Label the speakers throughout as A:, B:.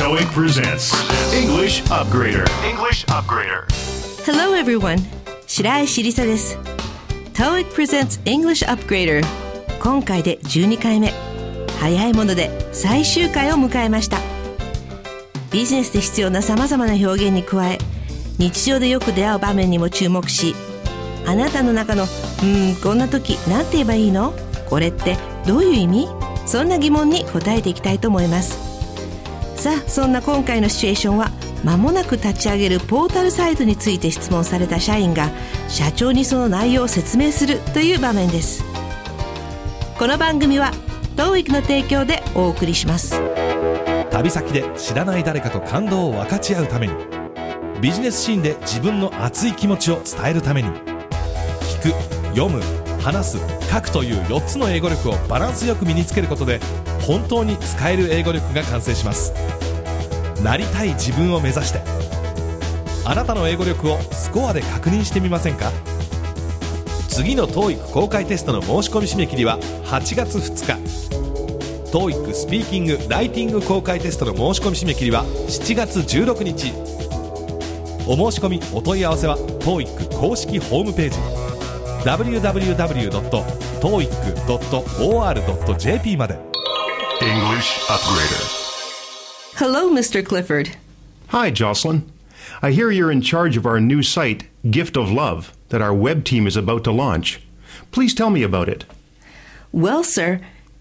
A: TOEIC presents English Upgrader. English Upgrader.
B: Hello everyone. 白石りさです。TOEIC presents English Upgrader. 今回で12回目。早いもので最終回を迎えました。ビジネスで必要な様々な表現に加え日常でよく出会う場面にも注目しあなたの中の「うんこんな時何て言えばいいの？これってどういう意味?」そんな疑問に答えていきたいと思いますさあそんな今回のシチュエーションは間もなく立ち上げるポータルサイトについて質問された社員が社長にその内容を説明するという場面です。この番組は当クの提供でお送りします。
C: 旅先で知らない誰かと感動を分かち合うためにビジネスシーンで自分の熱い気持ちを伝えるために聞く読む話す書くという4つの英語力をバランスよく身につけることで本当に使える英語力が完成します。なりたい自分を目指して。あなたの英語力をスコアで確認してみませんか？次の TOEIC 公開テストの申し込み締め切りは8月2日。TOEIC スピーキング・ライティング公開テストの申し込み締め切りは7月16日。お申し込みお問い合わせは TOEIC 公式ホームページ。www. www.toeic.or.jp まで
A: English Upgrader.
B: Hello Mr. Clifford
D: Hi, Jocelyn. I hear you're in charge of our new site, Gift of Love, that our web team is about to launch. Please tell me about it.
B: Well, sir,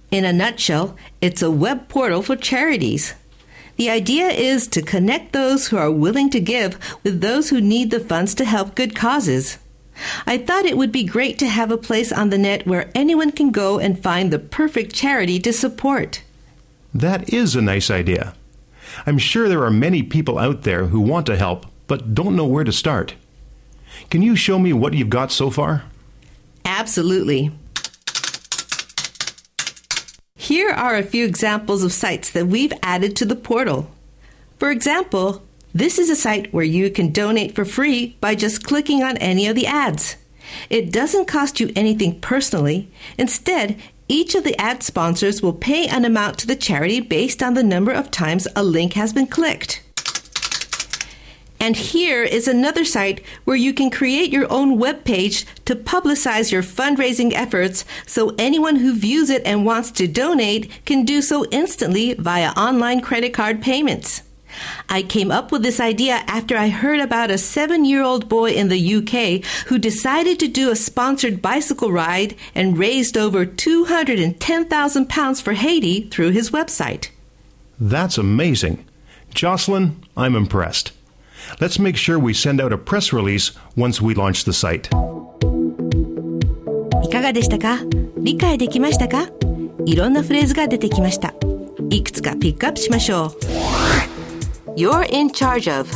B: in a nutshell, it's a web portal for charities. The idea is to connect those who are willing to give with those who need the funds to help good causes. I thought it would be great to have a place on the net where anyone can go and find the perfect charity to support.
D: That is a nice idea. I'm sure there are many people out there who want to help but don't know where to start. Can you show me what you've got so far?
B: Absolutely. Here are a few examples of sites that we've added to the portal. For example, this is a site where you can donate for free by just clicking on any of the ads. It doesn't cost you anything personally. Instead, each of the ad sponsors will pay an amount to the charity based on the number of times a link has been clicked. And here is another site where you can create your own web page to publicize your fundraising efforts so anyone who views it and wants to donate can do so instantly via online credit card payments. I came up with this idea after I heard about a seven year old boy in the UK who decided to do a sponsored bicycle ride and raised over £210,000 for Haiti through his website.
D: That's amazing. Jocelyn, I'm impressed. Let's make sure we send out a press release once we launch the site.
B: いかがでしたか理解できましたかいろんなフレーズが出てきました。いくつかピックアップしましょう。 You're in charge of.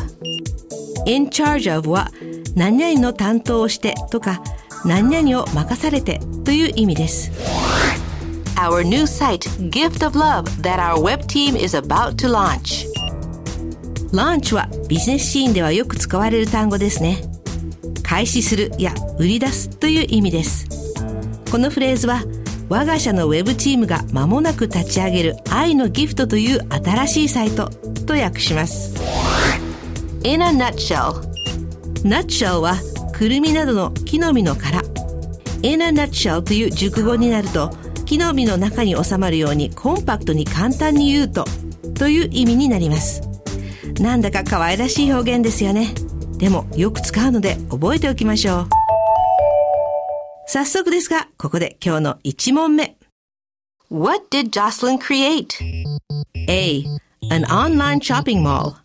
B: In charge of は何々の担当をしてとか何々を任されてという意味です。Our new site Gift of Love that our web team is about to launch. ランチはビジネスシーンではよく使われる単語ですね。開始するや売り出すという意味です。このフレーズは我が社のウェブチームが間もなく立ち上げる愛のギフトという新しいサイト。と訳します。In a nutshell nutshell はくるみなどの木の実の殻。In a nutshell という熟語になると木の実の中に収まるようにコンパクトに簡単に言うとという意味になります。なんだか可愛らしい表現ですよね。でもよく使うので覚えておきましょう。早速ですがここで今日の1問目。What did Jocelyn create? A. An online shopping mall.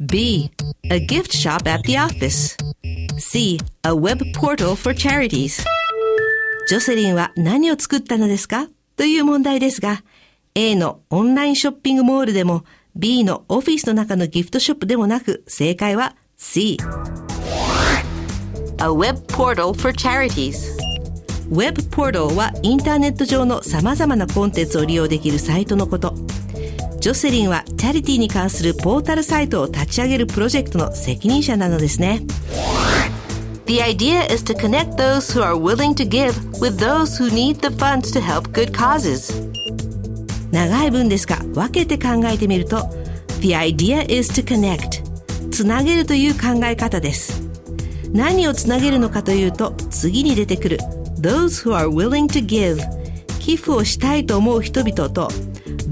B: B. A gift shop at the office. C. A web portal for charities. ジョセリンは何を作ったのですか？という問題ですが、A のオンラインショッピングモールでも B のオフィスの中のギフトショップでもなく正解は C。A web portal for charities. ウェブポータルはインターネット上の様々なコンテンツを利用できるサイトのこと。ジョセリンはチャリティーに関するポータルサイトを立ち上げるプロジェクトの責任者なのですね。The idea is to connect those who are willing to give with those who need the funds to help good causes. 長い文ですが分けて考えてみると The idea is to connect つなげるという考え方です何をつなげるのかというと次に出てくる Those who are willing to give 寄付をしたいと思う人々と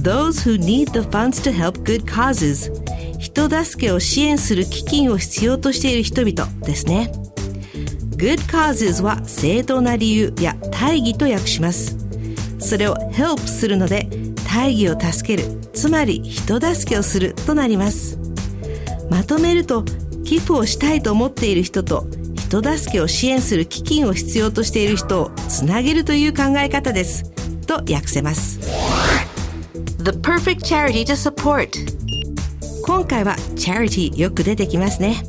B: Those who need the funds to help good causes. 人助けを支援する基金を必要としている人々ですね。Good causes は正当な理由や大義と訳します。それを help するので大義を助けるつまり人助けをするとなります。まとめると寄付をしたいと思っている人と人助けを支援する基金を必要としている人をつなげるという考え方です。と訳せます。
E: The perfect charity to support.
B: 今回は charity よく出てきますね。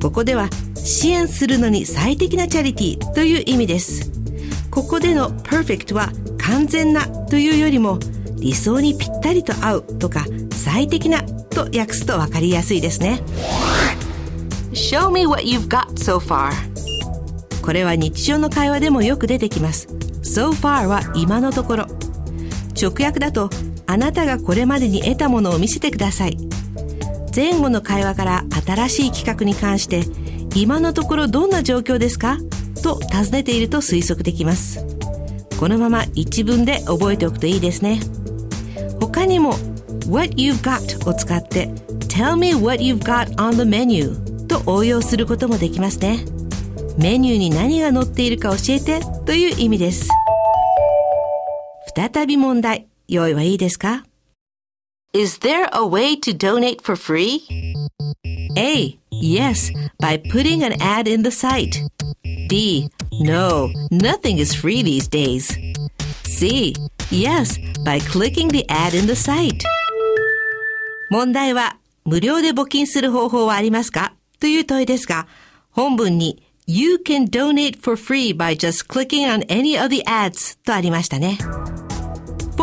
B: ここでは支援するのに最適なチャリティーという意味です。ここでの perfect は完全なというよりも理想にぴったりと合うとか最適なと訳すと分かりやすいですね。
E: Show me what you've got so far.
B: これは日常の会話でもよく出てきます。So far は今のところ。直訳だとあなたがこれまでに得たものを見せてください。前後の会話から新しい企画に関して今のところどんな状況ですか？と尋ねていると推測できます。このまま一文で覚えておくといいですね。他にも What you've got を使って Tell me what you've got on the menu と応用することもできますね。メニューに何が載っているか教えてという意味です。再び問題。用意はいいですか
E: Is there a way to donate for free?
B: A. Yes, by putting an ad in the site. B. No, nothing is free these days. C. Yes, by clicking the ad in the site. 問題は、無料で募金する方法はありますかという問いですが、本文に You can donate for free by just clicking on any of the ads とありましたね。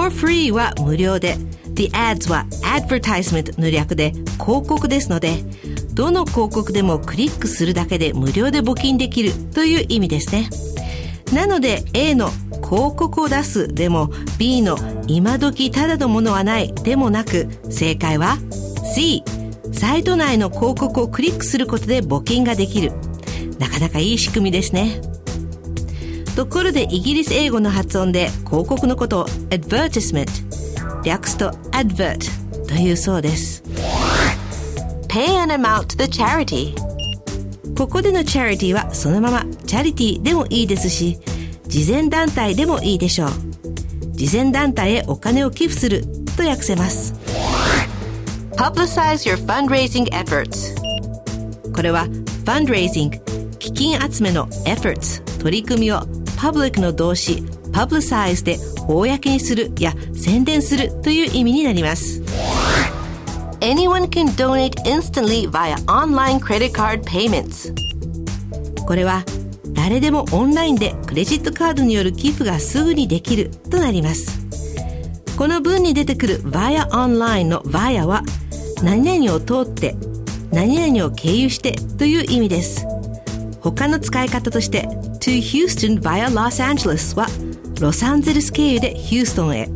B: For free は無料で、the ads は advertisement の略で広告ですので、どの広告でもクリックするだけで無料で募金できるという意味ですね。なので A の広告を出すでも B の今時ただのものはないでもなく正解は C サイト内の広告をクリックすることで募金ができるなかなかいい仕組みですねところでイギリス英語の発音で広告のことを advertisement 略すと advert というそうです
E: Pay an amount to the charity.
B: ここでのチャリティーはそのままチャリティーでもいいですし、慈善団体でもいいでしょう。慈善団体へお金を寄付すると訳せます。
E: Publicize your fundraising efforts.
B: これは fundraising 基金集めの efforts 取り組みを public の動詞 publicize で公にするや宣伝するという意味になります。
E: Anyone can donate instantly via online credit card payments.
B: これは誰でもオンラインでクレジットカードによる寄付がすぐにできるとなりますこの文に出てくる via online の via は何々を通って何々を経由してという意味です他の使い方として to Houston via Los Angeles はロサンゼルス経由でヒューストンへ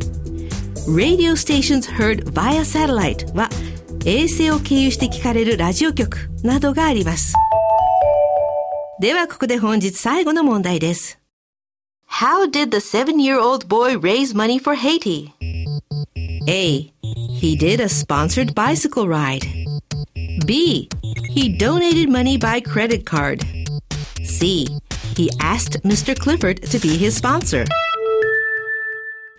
B: Radio stations heard via satellite は衛星を経由して聞かれるラジオ局などがありますではここで本日最後の問題です。
E: How did the seven year old boy raise money for Haiti?
B: A. He did a sponsored bicycle ride. B. He donated money by credit card. C. He asked Mr. Clifford to be his sponsor.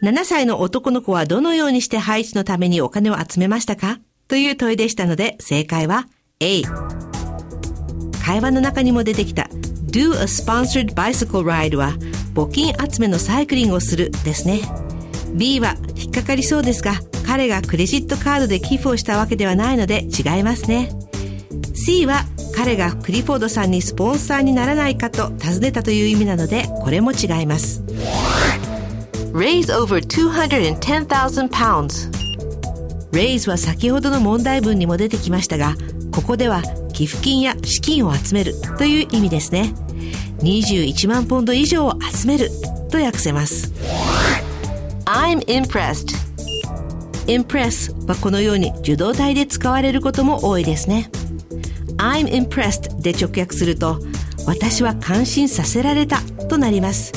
B: 7歳の男の子はどのようにしてハイチのためにお金を集めましたか？という問いでしたので正解は A。会話の中にも出てきた Do a sponsored bicycle ride は募金集めのサイクリングをするですね。B は引っかかりそうですが彼がクレジットカードで寄付をしたわけではないので違いますね。C は彼がクリフォードさんにスポンサーにならないかと尋ねたという意味なのでこれも違います。
E: Raise over 210,000 pounds.
B: raise は先ほどの問題文にも出てきましたが、ここでは寄付金や資金を集めるという意味ですね。21万ポンド以上を集めると訳せます。
E: I'm impressed.
B: impress はこのように受動体で使われることも多いですね I'm impressed で直訳すると私は感心させられたとなります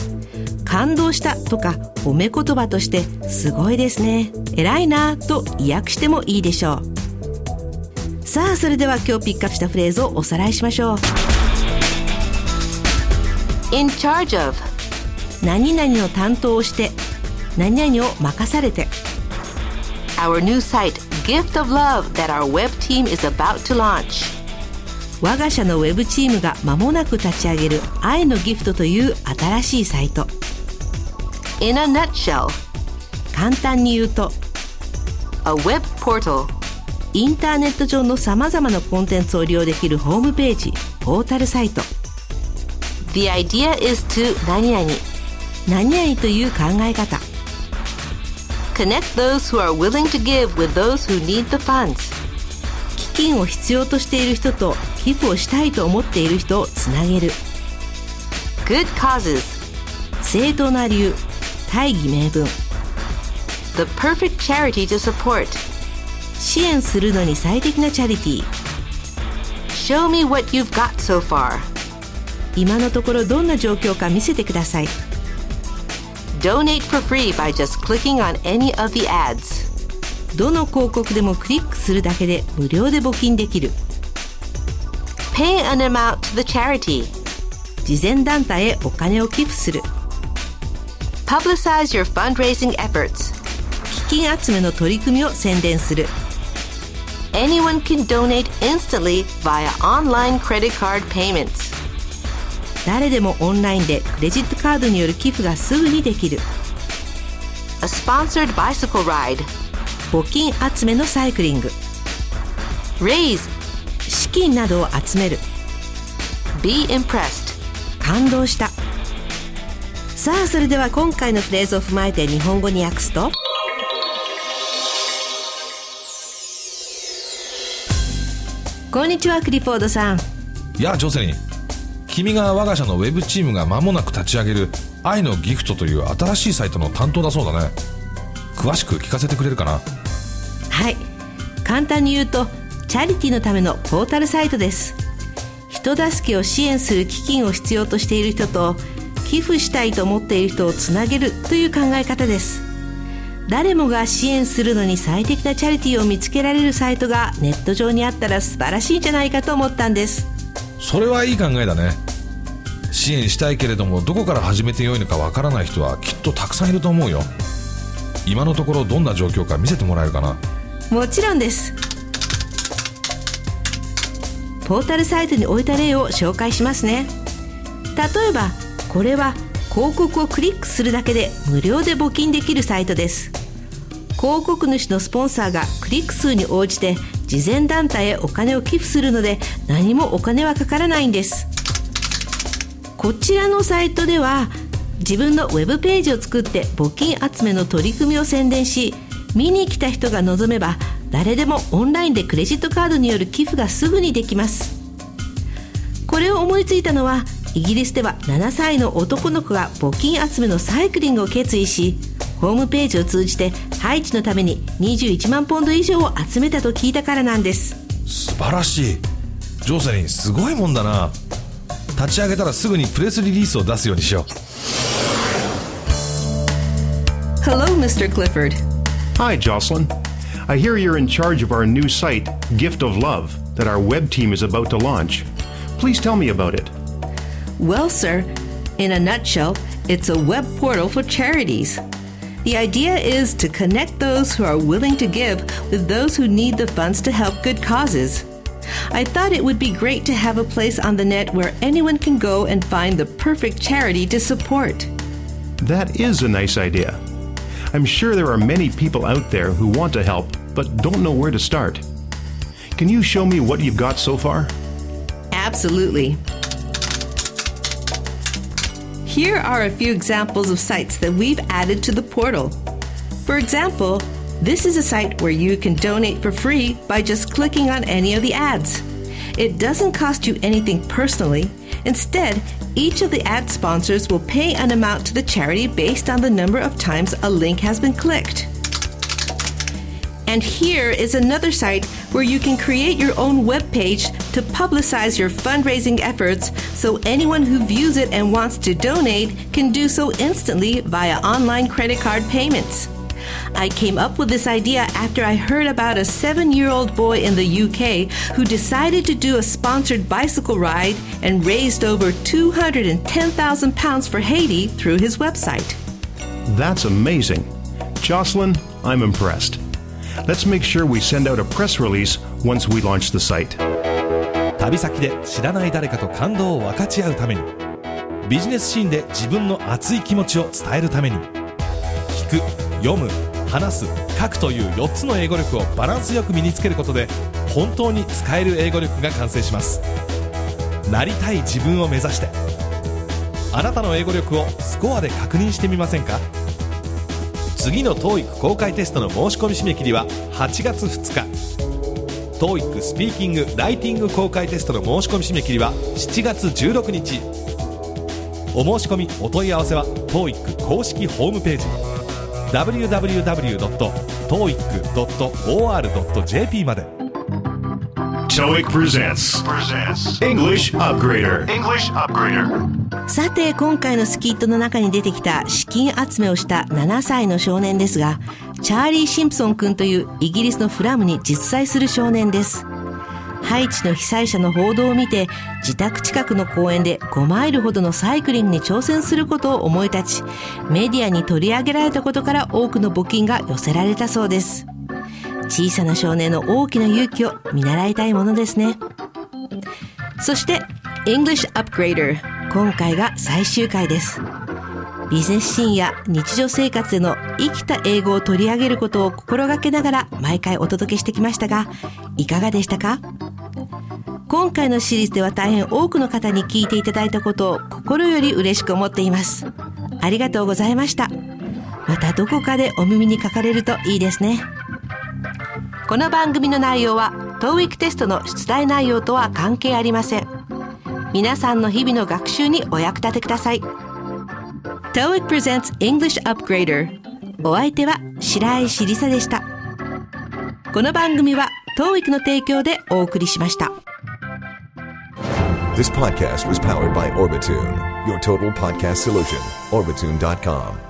B: 感動したとか褒め言葉としてすごいですね偉いなと意訳してもいいでしょうさあそれでは今日ピックアップしたフレーズをおさらいしましょう
E: In charge of.
B: 何々を担当して何々を任されて
E: Our new site, Gift of Love, that our web team is about to launch.
B: 我が社のウェブチームが間もなく立ち上げる愛のギフトという新しいサイト
E: In a nutshell,
B: 簡単に言うと
E: a web portal
B: インターネット上のさまざまなコンテンツを利用できるホームページポータルサイト
E: The idea is to 何々
B: 何々という考え方
E: connect those who are willing to give with those who need the funds.
B: 基金を必要としている人と寄付をしたいと思っている人をつなげる
E: Good causes.
B: 正当な理由大義名分
E: The perfect charity to support.
B: 支援するのに最適なチャリティー
E: Show me what you've got so far.
B: 今のところどんな状況か見せてください
E: Donate for free by just clicking on any of the ads.
B: どの広告でもクリックするだけで無料で募金できる
E: Pay an amount to the charity.
B: 慈善団体へお金を寄付する
E: Publicize your fundraising efforts.
B: 基金集めの取り組みを宣伝する
E: Anyone can donate instantly via online credit card payments.
B: 誰でもオンラインでクレジットカードによる寄付がすぐにできる
E: A sponsored bicycle ride.
B: 募金集めのサイクリング。
E: Raise.
B: 資金などを集める。
E: Be impressed.
B: 感動した。さあそれでは今回のフレーズを踏まえて日本語に訳すと。こんにちはクリフォードさん。
C: いやジョセリン。君が我が社のウェブチームが間もなく立ち上げる愛のギフトという新しいサイトの担当だそうだね。詳しく聞かせてくれるかな。
B: はい。簡単に言うとチャリティーのためのポータルサイトです。人助けを支援する基金を必要としている人と寄付したいと思っている人をつなげるという考え方です。誰もが支援するのに最適なチャリティーを見つけられるサイトがネット上にあったら素晴らしいんじゃないかと思ったんです。
C: それはいい考えだね。支援したいけれどもどこから始めてよいのかわからない人はきっとたくさんいると思うよ。今のところどんな状況か見せてもらえるかな。
B: もちろんです。ポータルサイトに置いた例を紹介しますね。例えばこれは広告をクリックするだけで無料で募金できるサイトです。広告主のスポンサーがクリック数に応じて慈善団体へお金を寄付するので何もお金はかからないんです。こちらのサイトでは自分のウェブページを作って募金集めの取り組みを宣伝し見に来た人が望めば誰でもオンラインでクレジットカードによる寄付がすぐにできます。これを思いついたのはイギリスでは7歳の男の子が募金集めのサイクリングを決意しホームページを通じてハイチのために21万ポンド以上を集めたと聞いたからなんです。
C: 素晴らしい。ジョセリンすごいもんだな。立ち上げたらすぐにプレスリリースを出すようにしよう。
B: Hello Mr. Clifford
D: Hi, Jocelyn. I hear you're in charge of our new site, Gift of Love, that our web team is about to launch. Please tell me about it.
B: Well, sir, in a nutshell, it's a web portal for charities. The idea is to connect those who are willing to give with those who need the funds to help good causes. I thought it would be great to have a place on the net where anyone can go and find the perfect charity to support.
D: That is a nice idea. I'm sure there are many people out there who want to help but don't know where to start. Can you show me what you've got so far?
B: Absolutely. Here are a few examples of sites that we've added to the portal. For example, this is a site where you can donate for free by just clicking on any of the ads. It doesn't cost you anything personally. Instead, each of the ad sponsors will pay an amount to the charity based on the number of times a link has been clicked. And here is another site where you can create your own web page to publicize your fundraising efforts so anyone who views it and wants to donate can do so instantly via online credit card payments. I came up with this idea after I heard about a seven year old boy in the UK who decided to do a sponsored bicycle ride and raised over £210,000 for Haiti through his website.
D: That's amazing. Jocelyn, I'm impressed. Let's make sure we send out a press release once we launch the site.
C: 旅先で知らない誰かと感動を分かち合うためにビジネスシーンで自分の熱い気持ちを伝えるために聞く読む 話す書くという4つの英語力をバランスよく身につけることで本当に使える英語力が完成します。なりたい自分を目指してあなたの英語力をスコアで確認してみませんか？次の TOEIC 公開テストの申し込み締め切りは8月2日。TOEIC スピーキング・ライティング公開テストの申し込み締め切りは7月16日。お申し込みお問い合わせは TOEIC 公式ホームページ。www.toeic.or.jp まで
A: TOEIC presents. presents English Upgrader. English Upgrader.
B: さて今回のスキットの中に出てきた資金集めをした7歳の少年ですがチャーリー・シンプソン君というイギリスのフラムに実在する少年ですハイチの被災者の報道を見て自宅近くの公園で5マイルほどのサイクリングに挑戦することを思い立ちメディアに取り上げられたことから多くの募金が寄せられたそうです。小さな少年の大きな勇気を見習いたいものですね。そして English Upgrader 今回が最終回です。ビジネスシーンや日常生活での生きた英語を取り上げることを心がけながら毎回お届けしてきましたがいかがでしたか？今回のシリーズでは大変多くの方に聞いていただいたことを心より嬉しく思っています。ありがとうございました。またどこかでお耳にかかれるといいですね。この番組の内容は TOEIC テストの出題内容とは関係ありません。皆さんの日々の学習にお役立てください。TOEIC presents English Upgrader お相手は白石りさでした。この番組は TOEIC の提供でお送りしました
F: This podcast was powered by Orbitune, your total podcast solution. Orbitune.com.